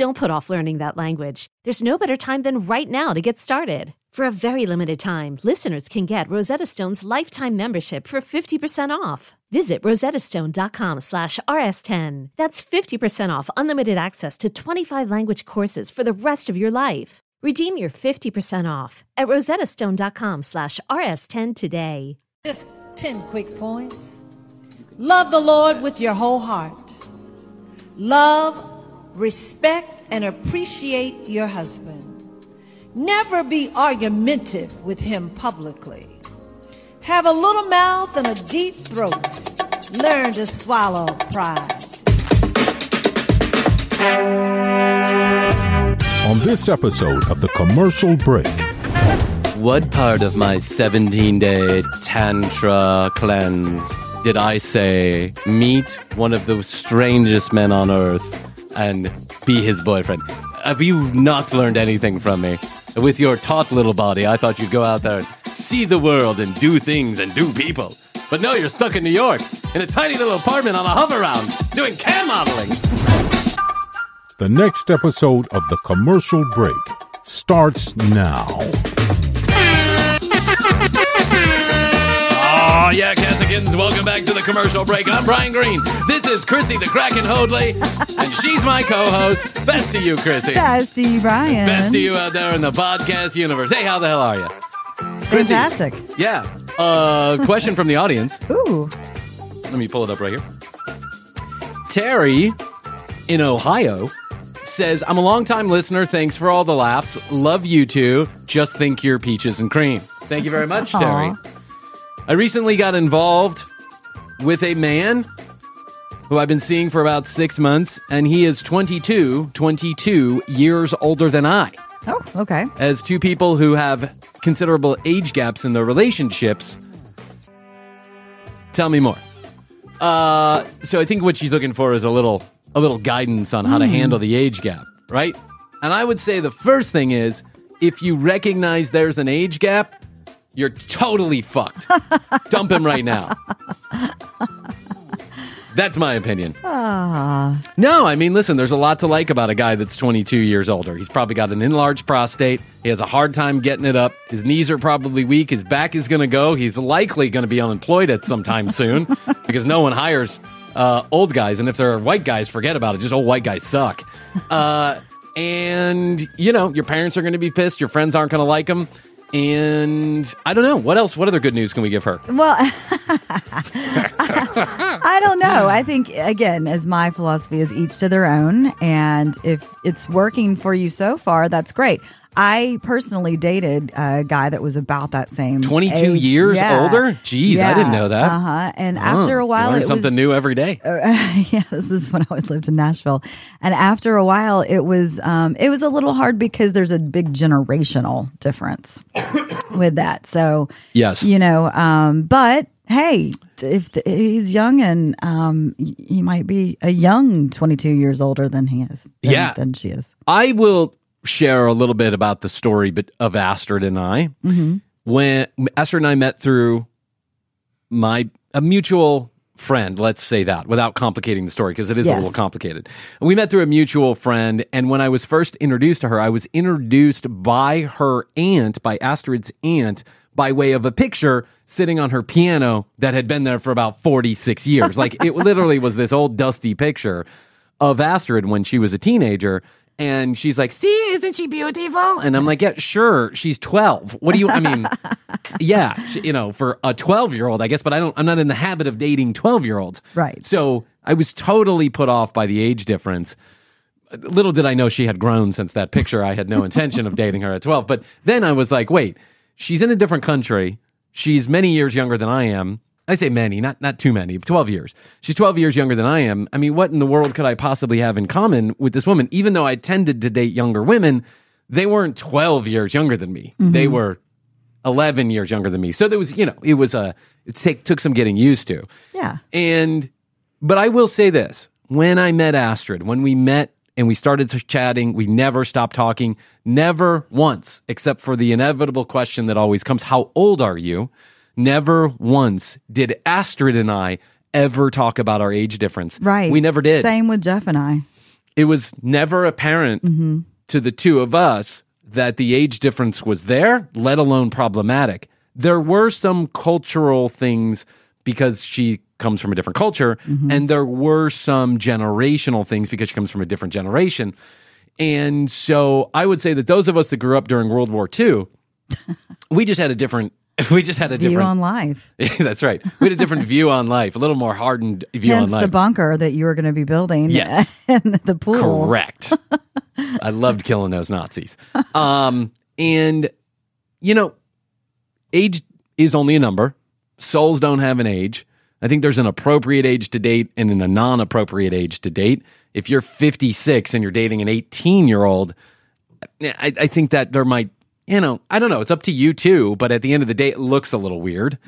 Don't put off learning that language. There's no better time than right now to get started. For a very limited time, listeners can get Rosetta Stone's lifetime membership for 50% off. Visit rosettastone.com slash rs10. That's 50% off unlimited access to 25 language courses for the rest of your life. Redeem your 50% off at rosettastone.com slash rs10 today. Just 10 quick points. Love the Lord with your whole heart. Love, respect, and appreciate your husband. Never be argumentative with him publicly. Have a little mouth and a deep throat. Learn to swallow pride. On this episode of The Commercial Break, What part of my 17 day Tantra cleanse did I say meet one of the strangest men on earth and be his boyfriend? Have you not learned anything from me? With your taut little body, I thought you'd go out there and see the world and do things and do people. But no, you're stuck in New York in a tiny little apartment on a Hoveround doing cam modeling. the next episode of The Commercial Break starts now. Oh, yeah, Cassicans, welcome back to the commercial break. I'm Bryan Green. This is Krissy the Kraken Hoadley, and she's my co host. Best to you, Krissy. Best to you, Bryan. Best to you out there in the podcast universe. Hey, how the hell are you? Krissy. Fantastic. Yeah. Uh, question from the audience. Ooh. Let me pull it up right here. Terry in Ohio says, I'm a longtime listener. Thanks for all the laughs. Love you too. Just think you're peaches and cream. Thank you very much, Terry. I recently got involved with a man who I've been seeing for about six months, and he is 22, 22 years older than I. Oh, okay. As two people who have considerable age gaps in their relationships, tell me more. Uh, so I think what she's looking for is a little a little guidance on how to handle the age gap, right? And I would say the first thing is if you recognize there's an age gap, you're totally fucked. Dump him right now. That's my opinion. No, I mean, listen, there's a lot to like about a guy that's 22 years older. He's probably got an enlarged prostate. He has a hard time getting it up. His knees are probably weak. His back is going to go. He's likely going to be unemployed at some time soon because no one hires uh, old guys. And if they're white guys, forget about it. Just old white guys suck. Uh, and, you know, your parents are going to be pissed. Your friends aren't going to like him. And I don't know. What else? What other good news can we give her? Well, I don't know. I think, again, as my philosophy is each to their own. And if it's working for you so far, that's great. I personally dated a guy that was about that same 22 age. years Yeah. older? Jeez, I didn't know that. Uh huh. And after Oh, a while, it something was, new every day. yeah, this is when I lived in Nashville, and after a while, it was um, it was a little hard because there's a big generational difference with that. So Yes. you know, um, but hey, if the, he's young and um, he might be a young 22 years older than he is, than, Yeah. than she is. I will share a little bit about the story of Astrid and I. Mm-hmm. When Astrid and I met through my a mutual friend, let's say that, without complicating the story because it is a little complicated. We met through a mutual friend, and when I was first introduced to her, I was introduced by her aunt, by Astrid's aunt, by way of a picture sitting on her piano that had been there for about 46 years. Like it literally was this old dusty picture of Astrid when she was a teenager. And she's like, see, isn't she beautiful? And I'm like, yeah, sure. She's 12. What do you, I mean, yeah, she, you know, for a 12 year old, I guess, but I don't, I'm not in the habit of dating 12 year olds. Right. So I was totally put off by the age difference. Little did I know she had grown since that picture. I had no intention of dating her at 12. But then I was like, wait, she's in a different country. She's many years younger than I am. I say many, not not too many, 12 years. She's 12 years younger than I am. I mean, what in the world could I possibly have in common with this woman? Even though I tended to date younger women, they weren't 12 years younger than me. Mm-hmm. They were 11 years younger than me. So there was, you know, it was a it take, took some getting used to. Yeah. And but I will say this: when I met Astrid, when we met and we started chatting, we never stopped talking, never once, except for the inevitable question that always comes: How old are you? Never once did Astrid and I ever talk about our age difference. Right. We never did. Same with Jeff and I. It was never apparent Mm-hmm. to the two of us that the age difference was there, let alone problematic. There were some cultural things because she comes from a different culture, Mm-hmm. and there were some generational things because she comes from a different generation. And so I would say that those of us that grew up during World War II, we just had a different. We just had a different View different. on life. that's right. We had a different view on life, a little more hardened view Hence on life. the bunker that you were going to be building. Yes. and the pool. Correct. I loved killing those Nazis. Um, and you know, age is only a number. Souls don't have an age. I think there's an appropriate age to date and then a non-appropriate age to date. If you're 56 and you're dating an 18 year old, I, I think that there might, you know, I don't know. It's up to you too. But at the end of the day, it looks a little weird.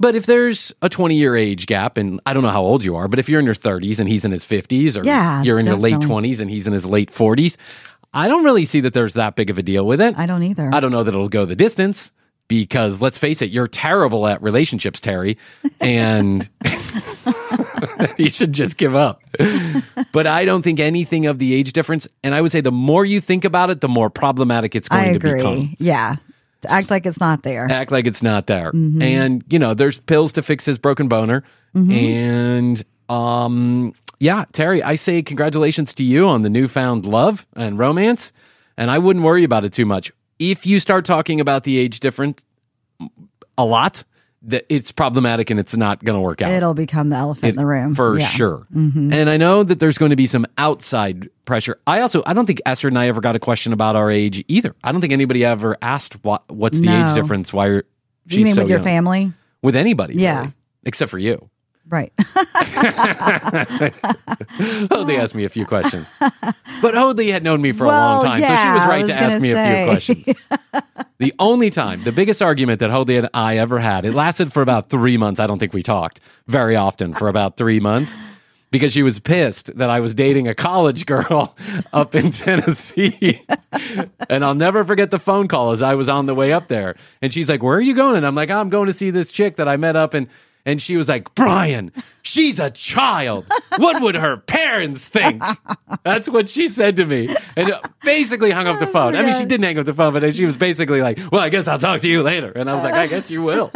But if there's a 20 year age gap, and I don't know how old you are, but if you're in your 30s and he's in his 50s, or Yeah, you're in your late 20s and he's in his late 40s, I don't really see that there's that big of a deal with it. I don't either. I don't know that it'll go the distance because let's face it, you're terrible at relationships, Terry, and you should just give up. But I don't think anything of the age difference, and I would say the more you think about it, the more problematic it's going I to agree. become Yeah. Act like it's not there. act like it's not there. Mm-hmm. And you know, there's pills to fix his broken boner. And um yeah, Terry, I say congratulations to you on the newfound love and romance. And I wouldn't worry about it too much. If you start talking about the age difference a lot, that it's problematic and it's not going to work out. It'll become the elephant in the room. For Yeah. sure. Mm-hmm. And I know that there's going to be some outside pressure. I also, I don't think Esther and I ever got a question about our age either. I don't think anybody ever asked what, what's the age No. difference, why are, she's You mean so with your young. family? With anybody, Yeah. really. Except for you. Right. Hoadley asked me a few questions. But Hoadley had known me for a long time, so she was right was to ask me a few questions. the only time, the biggest argument that Hoadley and I ever had, it lasted for about three months. I don't think we talked very often for about three months because she was pissed that I was dating a college girl up in Tennessee. and I'll never forget the phone call as I was on the way up there. And she's like, Where are you going? And I'm like, oh, I'm going to see this chick that I met up in. And she was like, Bryan, she's a child. What would her parents think? That's what she said to me. And basically hung up the oh phone. I mean, she didn't hang up the phone, but she was basically like, Well, I guess I'll talk to you later. And I was like, I guess you will.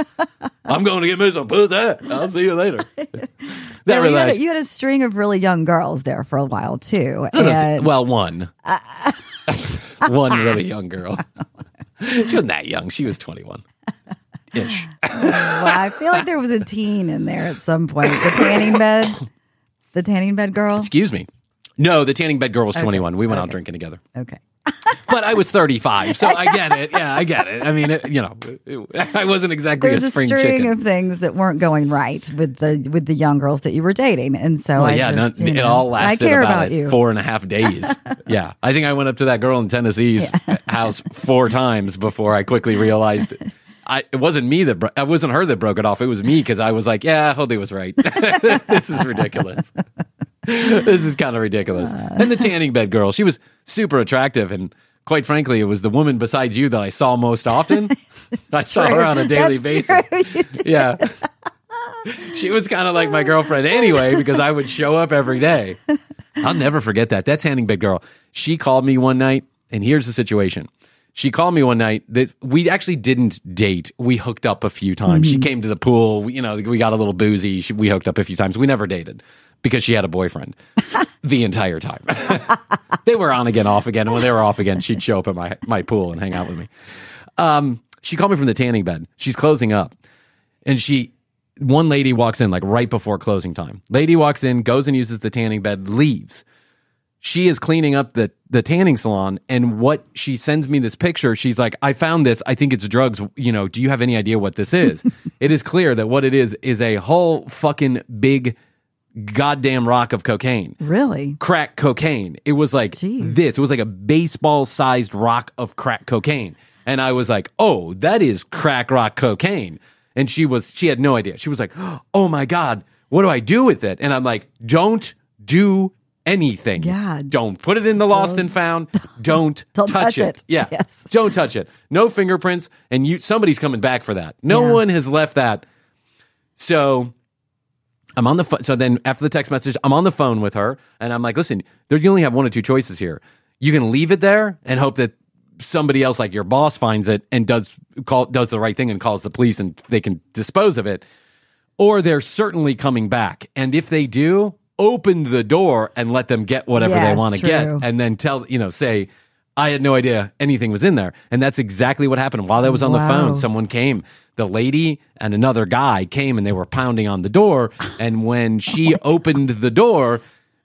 I'm going to get me some pussy. I'll see you later. That Yeah, you, had a, you had a string of really young girls there for a while too. And well, one. one really young girl. She wasn't that young. She was 21 ish. I feel like there was a teen in there at some point. The tanning bed, the tanning bed girl. Excuse me. No, the tanning bed girl was 21. We went out drinking together. Okay. But I was 35, so I get it. Yeah, I get it. I mean, it, you know, it- I wasn't exactly There's a a spring string chicken. of things that weren't going right with the with the young girls that you were dating, and so well, I yeah, just, no, you it know, all lasted I care about, about you. four and a half days. yeah, I think I went up to that girl in Tennessee's house four times before I quickly realized I, it wasn't me that bro- it wasn't her that broke it off. It was me because I was like, yeah, Hoadley was right. this is ridiculous. this is kind of ridiculous. Uh. And the tanning bed girl, she was super attractive and. Quite frankly, it was the woman besides you that I saw most often. I saw her on a daily That's basis. true. You did. Yeah. she was kind of like my girlfriend anyway because I would show up every day. I'll never forget that. That tanning bed girl. She called me one night, and here's the situation. She called me one night. That we actually didn't date. We hooked up a few times. She came to the pool. We, you know, we got a little boozy. She, we hooked up a few times. We never dated because she had a boyfriend the entire time. they were on again, off again. And when they were off again, she'd show up at my my pool and hang out with me. Um, she called me from the tanning bed. She's closing up, and she one lady walks in like right before closing time. Lady walks in, goes and uses the tanning bed, leaves. She is cleaning up the the tanning salon, and what she sends me this picture. She's like, "I found this. I think it's drugs. You know, do you have any idea what this is?" it is clear that what it is is a whole fucking big goddamn rock of cocaine Really? crack cocaine. It was like Jeez. this. It was like a baseball sized rock of crack cocaine. And I was like, oh, that is crack rock cocaine. And she was, she had no idea. She was like, oh my God, what do I do with it? And I'm like, don't do anything. Yeah. Don't put it in the lost and found. Don't, Don't touch, touch it. it. Yeah. Yes. Don't touch it. No fingerprints. And you, somebody's coming back for that. No Yeah. one has left that. So I'm on the phone. So then after the text message, I'm on the phone with her and I'm like, listen, there you only have one or two choices here. You can leave it there and hope that somebody else, like your boss, finds it and does call does the right thing and calls the police and they can dispose of it. Or they're certainly coming back. And if they do, open the door and let them get whatever they want to get. And then tell, you know, say, I had no idea anything was in there. And that's exactly what happened. While I was on the phone, someone came. The lady and another guy came and they were pounding on the door. And when she opened the door,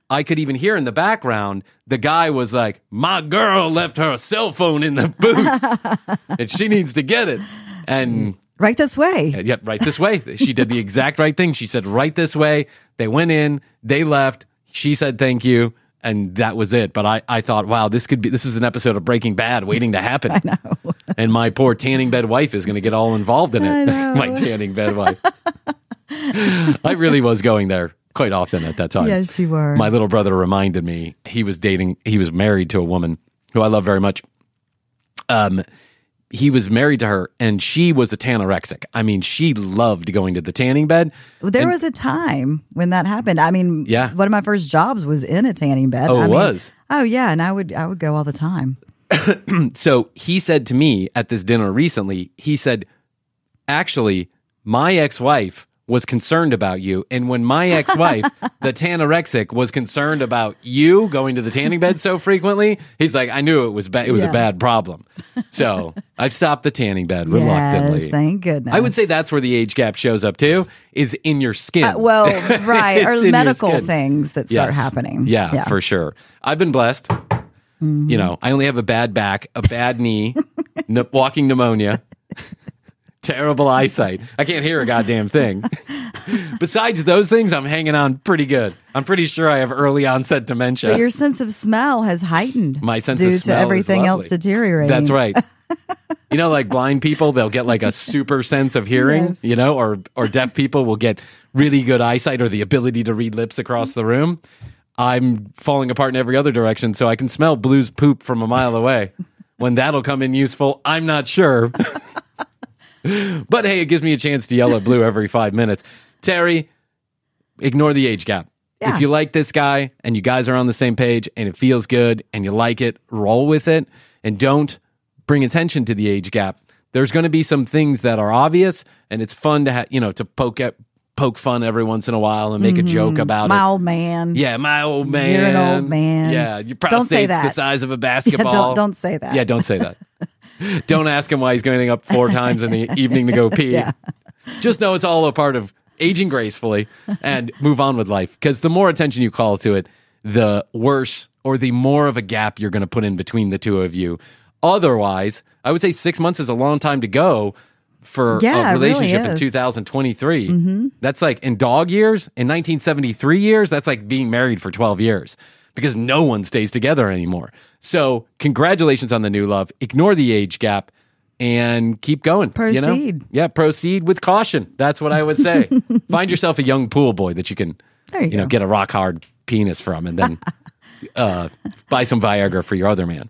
I could even hear in the background the guy was like, My girl left her cell phone in the booth and she needs to get it. And Right this way. Yep, right this way. She did the exact right thing. She said, right this way. They went in, they left. She said, thank you. And that was it. But I, I thought, wow, this could be, this is an episode of Breaking Bad waiting to happen. I know. and my poor tanning bed wife is going to get all involved in it. my tanning bed wife. I really was going there quite often at that time. Yes, you were. My little brother reminded me he was dating, he was married to a woman who I love very much. Um, he was married to her and she was a tanorexic. I mean, she loved going to the tanning bed. There And- was a time when that happened. I mean, Yeah. one of my first jobs was in a tanning bed. Oh, it mean- was? Oh yeah, and I would I would go all the time. So he said to me at this dinner recently, he said, actually, my ex wife was concerned about you. And when my ex wife, the tanorexic, was concerned about you going to the tanning bed so frequently, he's like, I knew it was bad. It was a bad problem. So I've stopped the tanning bed reluctantly. Yes, thank goodness. I would say that's where the age gap shows up too, is in your skin. Uh, well, right, or medical things that start Yes. happening. Yeah, for sure. I've been blessed. Mm-hmm. You know, I only have a bad back, a bad knee, n- walking pneumonia, terrible eyesight. I can't hear a goddamn thing. Besides those things, I'm hanging on pretty good. I'm pretty sure I have early onset dementia. But your sense of smell has heightened. My sense due of smell to everything else deteriorating. That's right. You know, like blind people, they'll get like a super sense of hearing, Yes. you know, or or deaf people will get really good eyesight or the ability to read lips across the room. I'm falling apart in every other direction, so I can smell blues poop from a mile away. When that'll come in useful, I'm not sure. but hey, it gives me a chance to yell at blue every five minutes. Terry, ignore the age gap. Yeah. If you like this guy and you guys are on the same page and it feels good and you like it, roll with it and don't bring attention to the age gap. There's going to be some things that are obvious and it's fun to ha- you know to poke at poke fun every once in a while and make a joke about Mm-hmm. My old man. Yeah, my old man. You're an old man. Yeah, your Don't say prostate's the size of a Yeah, basketball. don't, don't say that. Yeah, don't say that. don't ask him why he's going up four times in the evening to go pee. Yeah. Just know it's all a part of aging gracefully and move on with life. Because the more attention you call to it, the worse or the more of a gap you're going to put in between the two of you. Otherwise, I would say six months is a long time to go for Yeah, a it really relationship in is. 2023. Mm-hmm. That's like in dog years, in 1973 years, that's like being married for 12 years because no one stays together anymore. So, congratulations on the new love. Ignore the age gap and keep going. You know? Proceed. Yeah, proceed with caution. That's what I would say. Find yourself a young pool boy that you can, There you know, get a rock hard penis from, and then uh, buy some Viagra for your other man.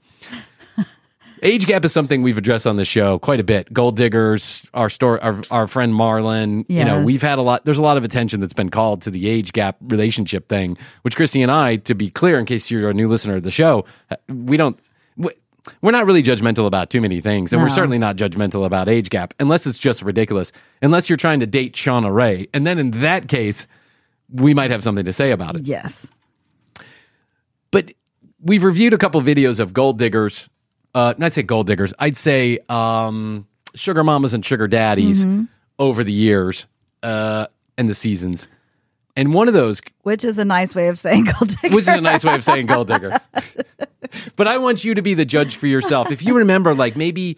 Age gap is something we've addressed on the show quite a bit. Gold diggers, our store, our, our friend Marlon. You know, we've had a lot. There's a lot of attention that's been called to the age gap relationship thing. Which Krissy and I, to be clear, in case you're a new listener of the show, uh, we don't. We, we're not really judgmental about too many things, and we're certainly not judgmental about age gap, unless it's just ridiculous. Unless you're trying to date Shauna Rae, and then in that case, we might have something to say about it. Yes. But we've reviewed a couple videos of gold diggers. Uh, not say gold diggers. I'd say um, sugar mamas and sugar daddies Mm-hmm. over the years uh, and the seasons. And one of those, Which is a nice way of saying gold digger. which is a nice way of saying gold diggers. but I want you to be the judge for yourself. If you remember, like maybe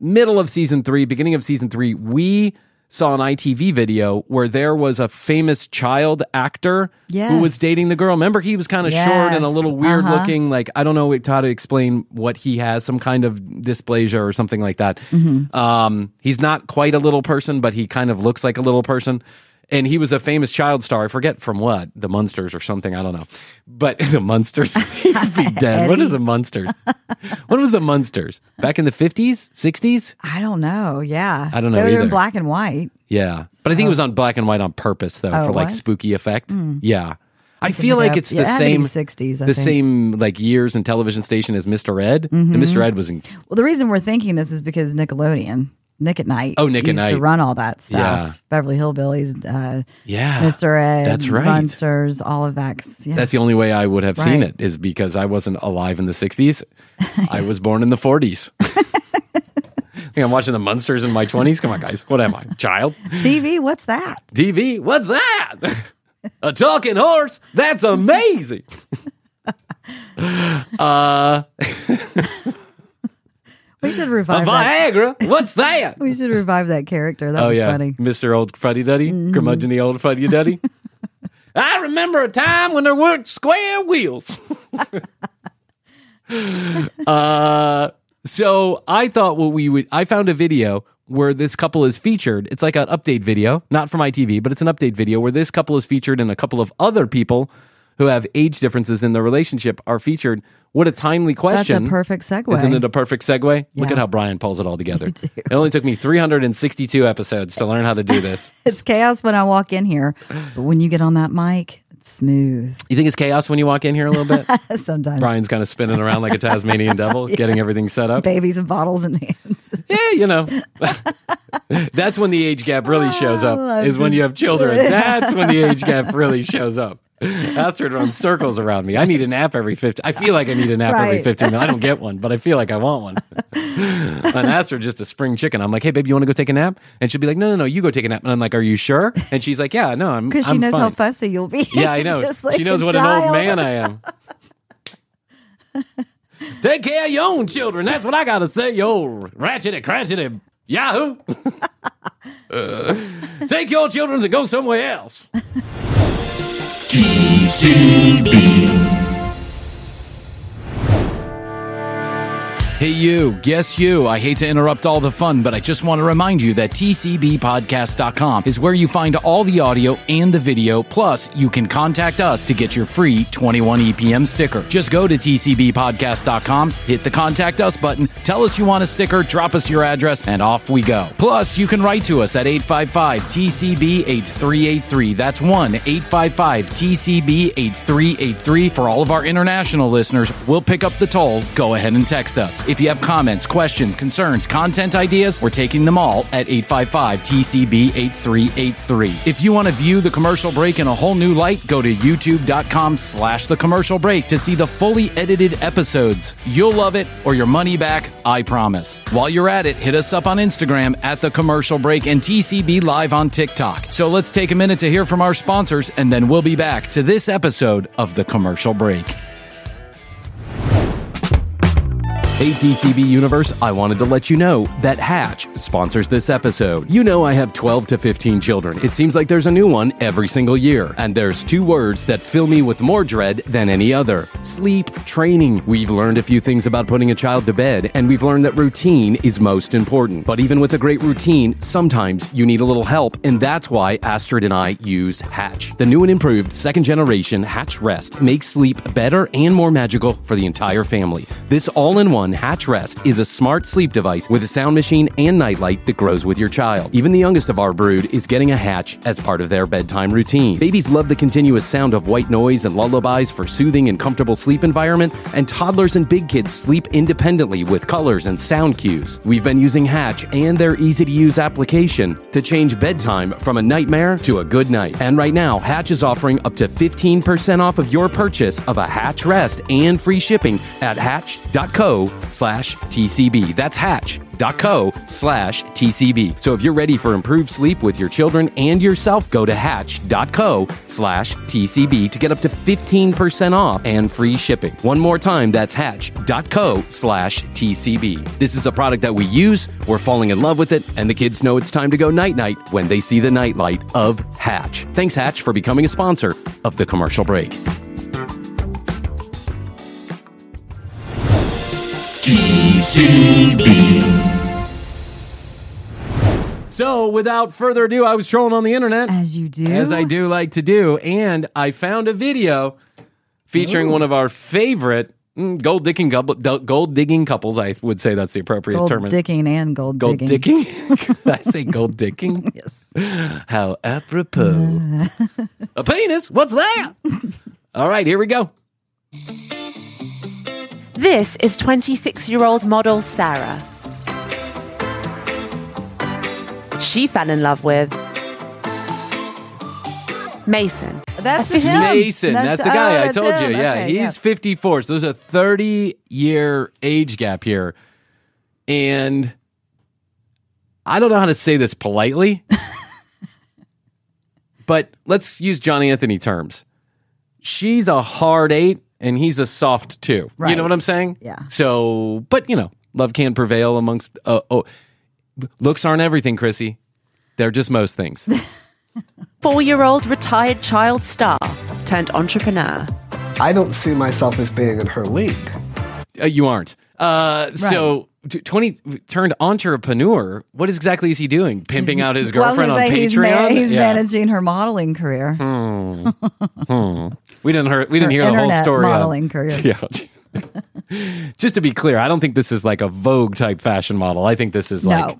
middle of season three, beginning of season three, we saw an ITV video where there was a famous child actor who was dating the girl. Remember, he was kind of short and a little weird Uh-huh. looking. Like, I don't know how to explain what he has, some kind of dysplasia or something like that. Mm-hmm. Um, he's not quite a little person, but he kind of looks like a little person. And he was a famous child star. I forget from what, the Munsters or something. I don't know. But the Munsters, be dead. What is a Munsters? what was the Munsters? Back in the 50s, 60s? I don't know. Yeah. I don't know They were either. in black and white. Yeah. But I think it was on black and white on purpose, though, Oh, for like was? spooky effect. Hmm. Yeah. I feel like it's Yeah, the it had to be same 60s, the think. same like years and television station as Mr. Ed. And mm-hmm. Mr. Ed was in Well, the reason we're thinking this is because Nickelodeon, Nick at Night, Oh, Nick at used to run all that stuff. Yeah. Beverly Hillbillies, uh, Yeah. Mr. Ed, That's right. Munsters, all of that. Yeah. That's the only way I would have seen it is because I wasn't alive in the 60s. I was born in the 40s. I think I'm watching the Munsters in my 20s. Come on, guys. What am I? Child? TV. What's that? TV? What's that? A talking horse? That's amazing. uh, We should a revive that. Viagra? What's that? We should revive that character. That oh, was yeah. funny. Mr. Old Fuddy Duddy, curmudgeony old Fuddy Duddy. I remember a time when there weren't square wheels. uh, so I thought what we would, I found a video where this couple is featured. It's like an update video, not from ITV, but it's an update video where this couple is featured and a couple of other people who have age differences in their relationship are featured. What a timely question. That's a perfect segue. Isn't it a perfect segue? Look at how Bryan pulls it all together. It only took me 362 episodes to learn how to do this. it's chaos when I walk in here, but when you get on that mic, it's smooth. You think it's chaos when you walk in here a little bit? Sometimes Bryan's kind of spinning around like a Tasmanian devil, getting everything set up. babies and bottles in hands. Yeah, you know. Oh, That's when the age gap really shows up, Oh, is when you have children. That's when the age gap really shows up. Astrid runs circles around me. I need a nap every 15. I feel like I need a nap every 15 minutes. I don't get one, but I feel like I want one. and Astrid just a spring chicken. I'm like, hey, babe, you want to go take a nap? And she'll be like, no, no, no, you go take a nap. And I'm like, are you sure? And she's like, yeah, no, I'm Because she I'm knows fine. how fussy you'll be. Yeah, I know. Like she knows what an old man I am. Take care of your own children. That's what I got to say, yo. Ratchet cratchety yahoo. Uh, take your children and go somewhere else. 继续比。Hey, you. Guess you. I hate to interrupt all the fun, but I just want to remind you that TCBpodcast.com is where you find all the audio and the video. Plus, you can contact us to get your free 21 EPM sticker. Just go to TCBpodcast.com, hit the contact us button, tell us you want a sticker, drop us your address, and off we go. Plus, you can write to us at 855 TCB 8383. That's 1 855 TCB 8383. For all of our international listeners, we'll pick up the toll. Go ahead and text us. If you have comments, questions, concerns, content ideas, we're taking them all at 855 TCB 8383. If you want to view the commercial break in a whole new light, go to youtube.com slash the commercial break to see the fully edited episodes. You'll love it or your money back, I promise. While you're at it, hit us up on Instagram at the commercial break and TCB live on TikTok. So let's take a minute to hear from our sponsors and then we'll be back to this episode of the commercial break. Hey TCB Universe, I wanted to let you know that Hatch sponsors this episode. You know I have 12 to 15 children. It seems like there's a new one every single year. And there's two words that fill me with more dread than any other. Sleep training. We've learned a few things about putting a child to bed, and we've learned that routine is most important. But even with a great routine, sometimes you need a little help, and that's why Astrid and I use Hatch. The new and improved second generation Hatch Rest makes sleep better and more magical for the entire family. This all in one one, Hatch Rest is a smart sleep device with a sound machine and nightlight that grows with your child. Even the youngest of our brood is getting a Hatch as part of their bedtime routine. Babies love the continuous sound of white noise and lullabies for soothing and comfortable sleep environment, and toddlers and big kids sleep independently with colors and sound cues. We've been using Hatch and their easy to use application to change bedtime from a nightmare to a good night. And right now, Hatch is offering up to 15% off of your purchase of a Hatch Rest and free shipping at hatch.co slash TCB. That's hatch.co slash TCB. So if you're ready for improved sleep with your children and yourself, go to hatch.co slash TCB to get up to 15% off and free shipping. One more time, that's hatch.co slash TCB. This is a product that we use, we're falling in love with it, and the kids know it's time to go night night when they see the nightlight of Hatch. Thanks, Hatch, for becoming a sponsor of the commercial break. So, without further ado, I was trolling on the internet. As you do. As I do like to do. And I found a video featuring one of our favorite mm, gold digging, gold digging couples. I would say that's the appropriate Gold term. dicking and gold, Gold digging. dicking? I say gold digging? Yes. How apropos. a penis? What's that? All right, here we go. This is 26 year old model Sarah. She fell in love with Mason. That's A him. Mason, that's, the oh, guy I oh, told him. you. Yeah, Okay, he's 54. So there's a 30 year age gap here. And I don't know how to say this politely, but let's use Johnny Anthony terms. She's a hard eight and he's a soft two. You know what I'm saying? Yeah. So, but you know, love can prevail amongst, uh, oh, looks aren't everything, Krissy. They're just most things. Four year old retired child star turned entrepreneur. I don't see myself as being in her league. Uh, you aren't. Uh, So, 20 turned entrepreneur. What exactly is he doing? Pimping out his Well, I was girlfriend gonna on say he's, Patreon? ma- he's Yeah. managing her modeling career. We didn't hear, we didn't hear the whole internet story. on- modeling career. Yeah. Just to be clear, I don't think this is like a Vogue type fashion model. I think this is No. like,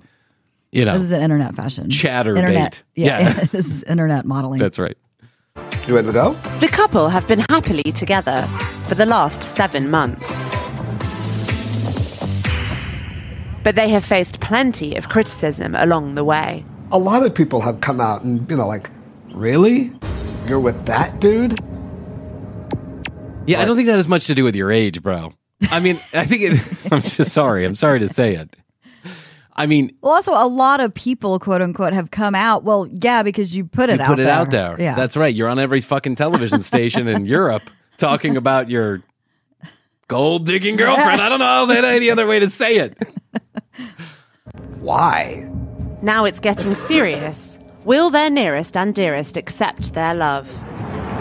you know, This is an internet fashion. Chatter internet. bait. Yeah, Yeah. this is internet modeling. that's right. You ready to go? The couple have been happily together for the last seven months. But they have faced plenty of criticism along the way. A lot of people have come out and, you know, like, really? You're with that dude? Yeah, I don't think that has much to do with your age, bro. I mean, I think it, I'm just sorry. I'm sorry to say it. I mean, well, also, a lot of people, quote unquote, have come out. Well, yeah, because you put it you out put it there. out there. Yeah. That's right. You're on every fucking television station in Europe talking about your gold digging girlfriend. I don't know that any other way to say it. Why? Now it's getting serious. Will their nearest and dearest accept their love?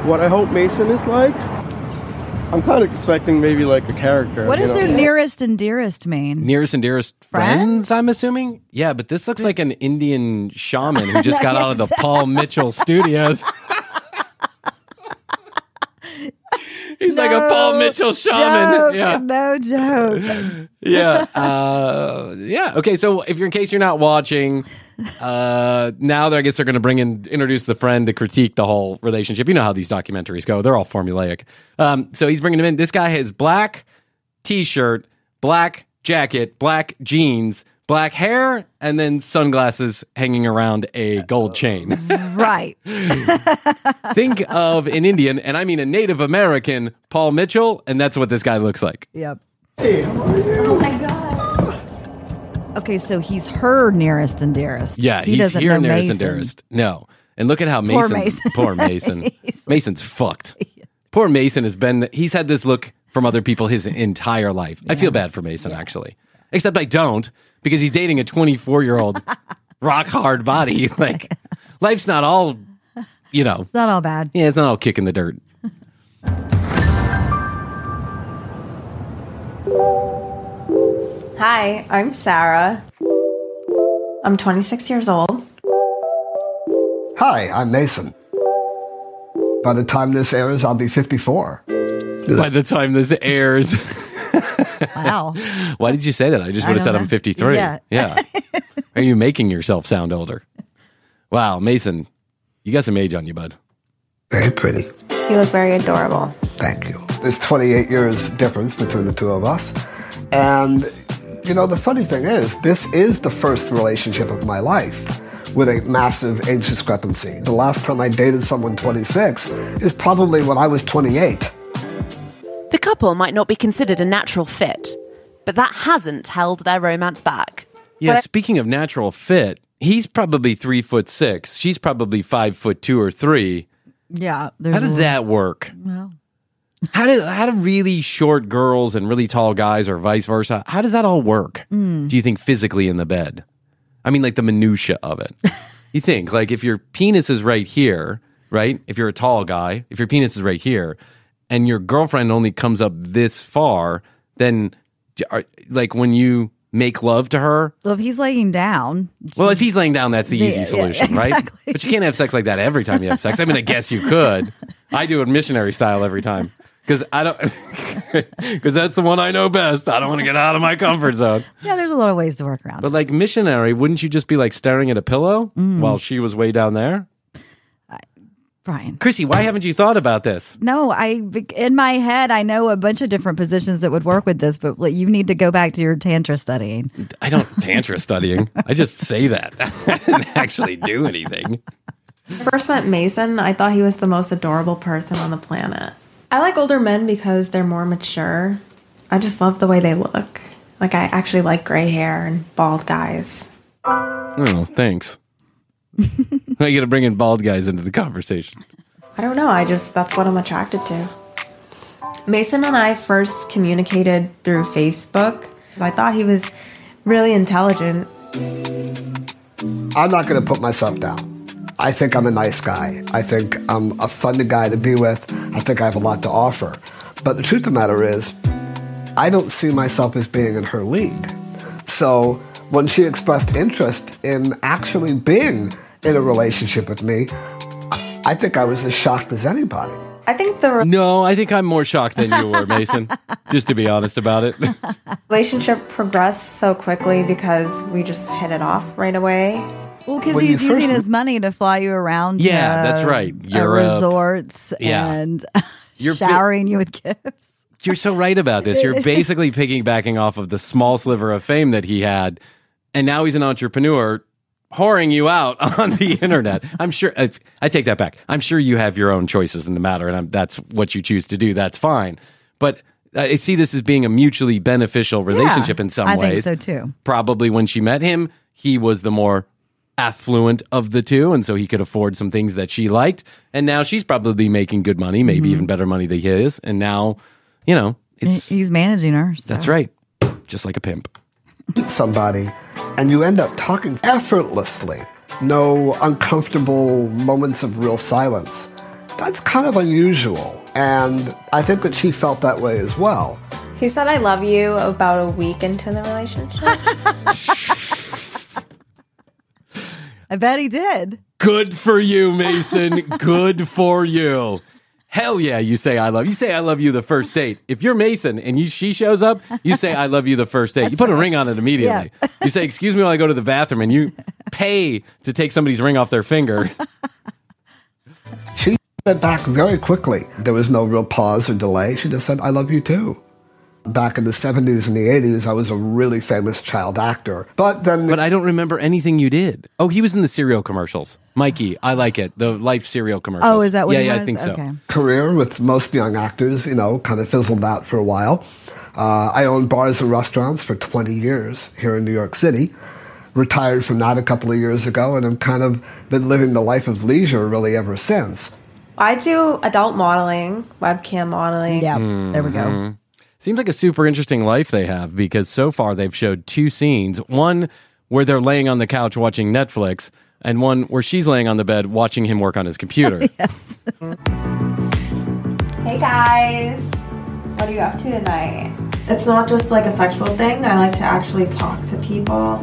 What I hope Mason is like, I'm kind of expecting maybe like a character. What does know? their nearest and dearest mean? Nearest and dearest friends, Friends? I'm assuming. Yeah, but this looks like an Indian shaman who just got out of the Paul Mitchell studios. He's like a Paul Mitchell shaman. joke, Yeah. No joke. yeah uh yeah okay so if you're in case you're not watching uh now i guess they're going to bring in introduce the friend to critique the whole relationship. You know how these documentaries go. They're all formulaic. Um so he's bringing him in. This guy has black t-shirt black jacket black jeans black hair and then sunglasses hanging around a gold chain. Right. think of an indian and i mean a native american paul mitchell and that's what this guy looks like. Yep. Oh my god. Okay, so he's her nearest and dearest. Yeah, he he's doesn't here nearest and Mason. dearest. No. And look at how Poor Mason, Mason. poor Mason. Mason's fucked. Poor Mason has been, he's had this look from other people his entire life. I feel bad for Mason, actually. Except I don't, because he's dating a 24 year old rock hard body. Like, life's not all, you know, It's not all bad. yeah, it's not all kicking the dirt. Hi, I'm Sarah. I'm 26 years old. Hi, I'm Mason. By the time this airs, I'll be 54. By the time this airs, wow. Why did you say that? I just would have don't said I'm 53. Yeah. yeah. Are you making yourself sound older? Wow, Mason, you got some age on you, bud. Very pretty. You look very adorable. Thank you. There's 28 years difference between the two of us. And, you know, the funny thing is, this is the first relationship of my life with a massive age discrepancy. The last time I dated someone 26 is probably when I was 28. The couple might not be considered a natural fit, but that hasn't held their romance back. Yeah, But- speaking of natural fit, he's probably three foot six. She's probably five foot two or three. Yeah. How does little- that work? Well, How do how do really short girls and really tall guys, or vice versa? How does that all work? Hmm. Do you think physically in the bed? I mean, like the minutia of it. you think like if your penis is right here, right? If you're a tall guy, if your penis is right here, and your girlfriend only comes up this far, then are, like when you make love to her. well, if he's laying down, Well, if he's laying down, that's the Yeah, easy yeah, solution, right? exactly. But you can't have sex like that every time you have sex. I mean, I guess you could. I do it missionary style every time because I don't because that's the one I know best. I don't want to get out of my comfort zone. yeah, there's a lot of ways to work around. But like missionary, wouldn't you just be like staring at a pillow Mm. while she was way down there? Bryan. Krissy, why haven't you thought about this? No, I in my head I know a bunch of different positions that would work with this, but like, you need to go back to your tantra studying. I don't tantra studying. I just say that. I didn't actually do anything. First met Mason, I thought he was the most adorable person on the planet. I like older men because they're more mature. I just love the way they look. Like I actually like gray hair and bald guys. Oh, thanks. I got to bring in bald guys into the conversation. I don't know, I just that's what I'm attracted to. Mason and I first communicated through Facebook. I thought he was really intelligent. I'm not going to put myself down. I think I'm a nice guy. I think I'm a fun guy to be with. I think I have a lot to offer. But the truth of the matter is, I don't see myself as being in her league. So when she expressed interest in actually being in a relationship with me, I think I was as shocked as anybody. I think the No, I think I'm more shocked than you were, Mason. just to be honest about it. relationship progressed so quickly because we just hit it off right away. Well, because he's using his money to fly you around. Yeah, to, that's right. uh, resorts Yeah. and You're showering you with gifts. You're so right about this. You're basically piggybacking off of the small sliver of fame that he had, and now he's an entrepreneur, whoring you out on the internet. I'm sure. I, I take that back. I'm sure you have your own choices in the matter, and I'm, that's what you choose to do. That's fine. But I see this as being a mutually beneficial relationship in some I ways. think so too. Probably when she met him, he was the more affluent of the two, and so he could afford some things that she liked. And now she's probably making good money, maybe Mm-hmm. even better money than he is. And now, you know, it's He's managing her. so. that's right, just like a pimp. meet somebody and you end up talking effortlessly. No uncomfortable moments of real silence. That's kind of unusual. And I think that she felt that way as well. He said I love you about a week into the relationship. I bet he did. Good for you, Mason. Good for you. Hell yeah, you say I love you. say I love you the first date. If you're Mason and you she shows up, you say I love you the first date. you put a ring on it immediately. You say excuse me while I go to the bathroom, and you pay to take somebody's ring off their finger. She said back very quickly. There was no real pause or delay. She just said, I love you too. Back in the 70s and the 80s, I was a really famous child actor. But then But I don't remember anything you did. Oh, he was in the cereal commercials. Mikey, I like it. The Life cereal commercials. Oh, is that what Yeah, he yeah, I was? think so. Okay. career with most young actors, you know, kind of fizzled out for a while. Uh, I owned bars and restaurants for 20 years here in New York City. Retired from that a couple of years ago, and I've kind of been living the life of leisure really ever since. I do adult modeling, webcam modeling. Yeah, there we Mm-hmm. go. Seems like a super interesting life they have because so far they've showed two scenes. One where they're laying on the couch watching Netflix, and one where she's laying on the bed watching him work on his computer. Hey guys, what are you up to tonight? It's not just like a sexual thing. I like to actually talk to people.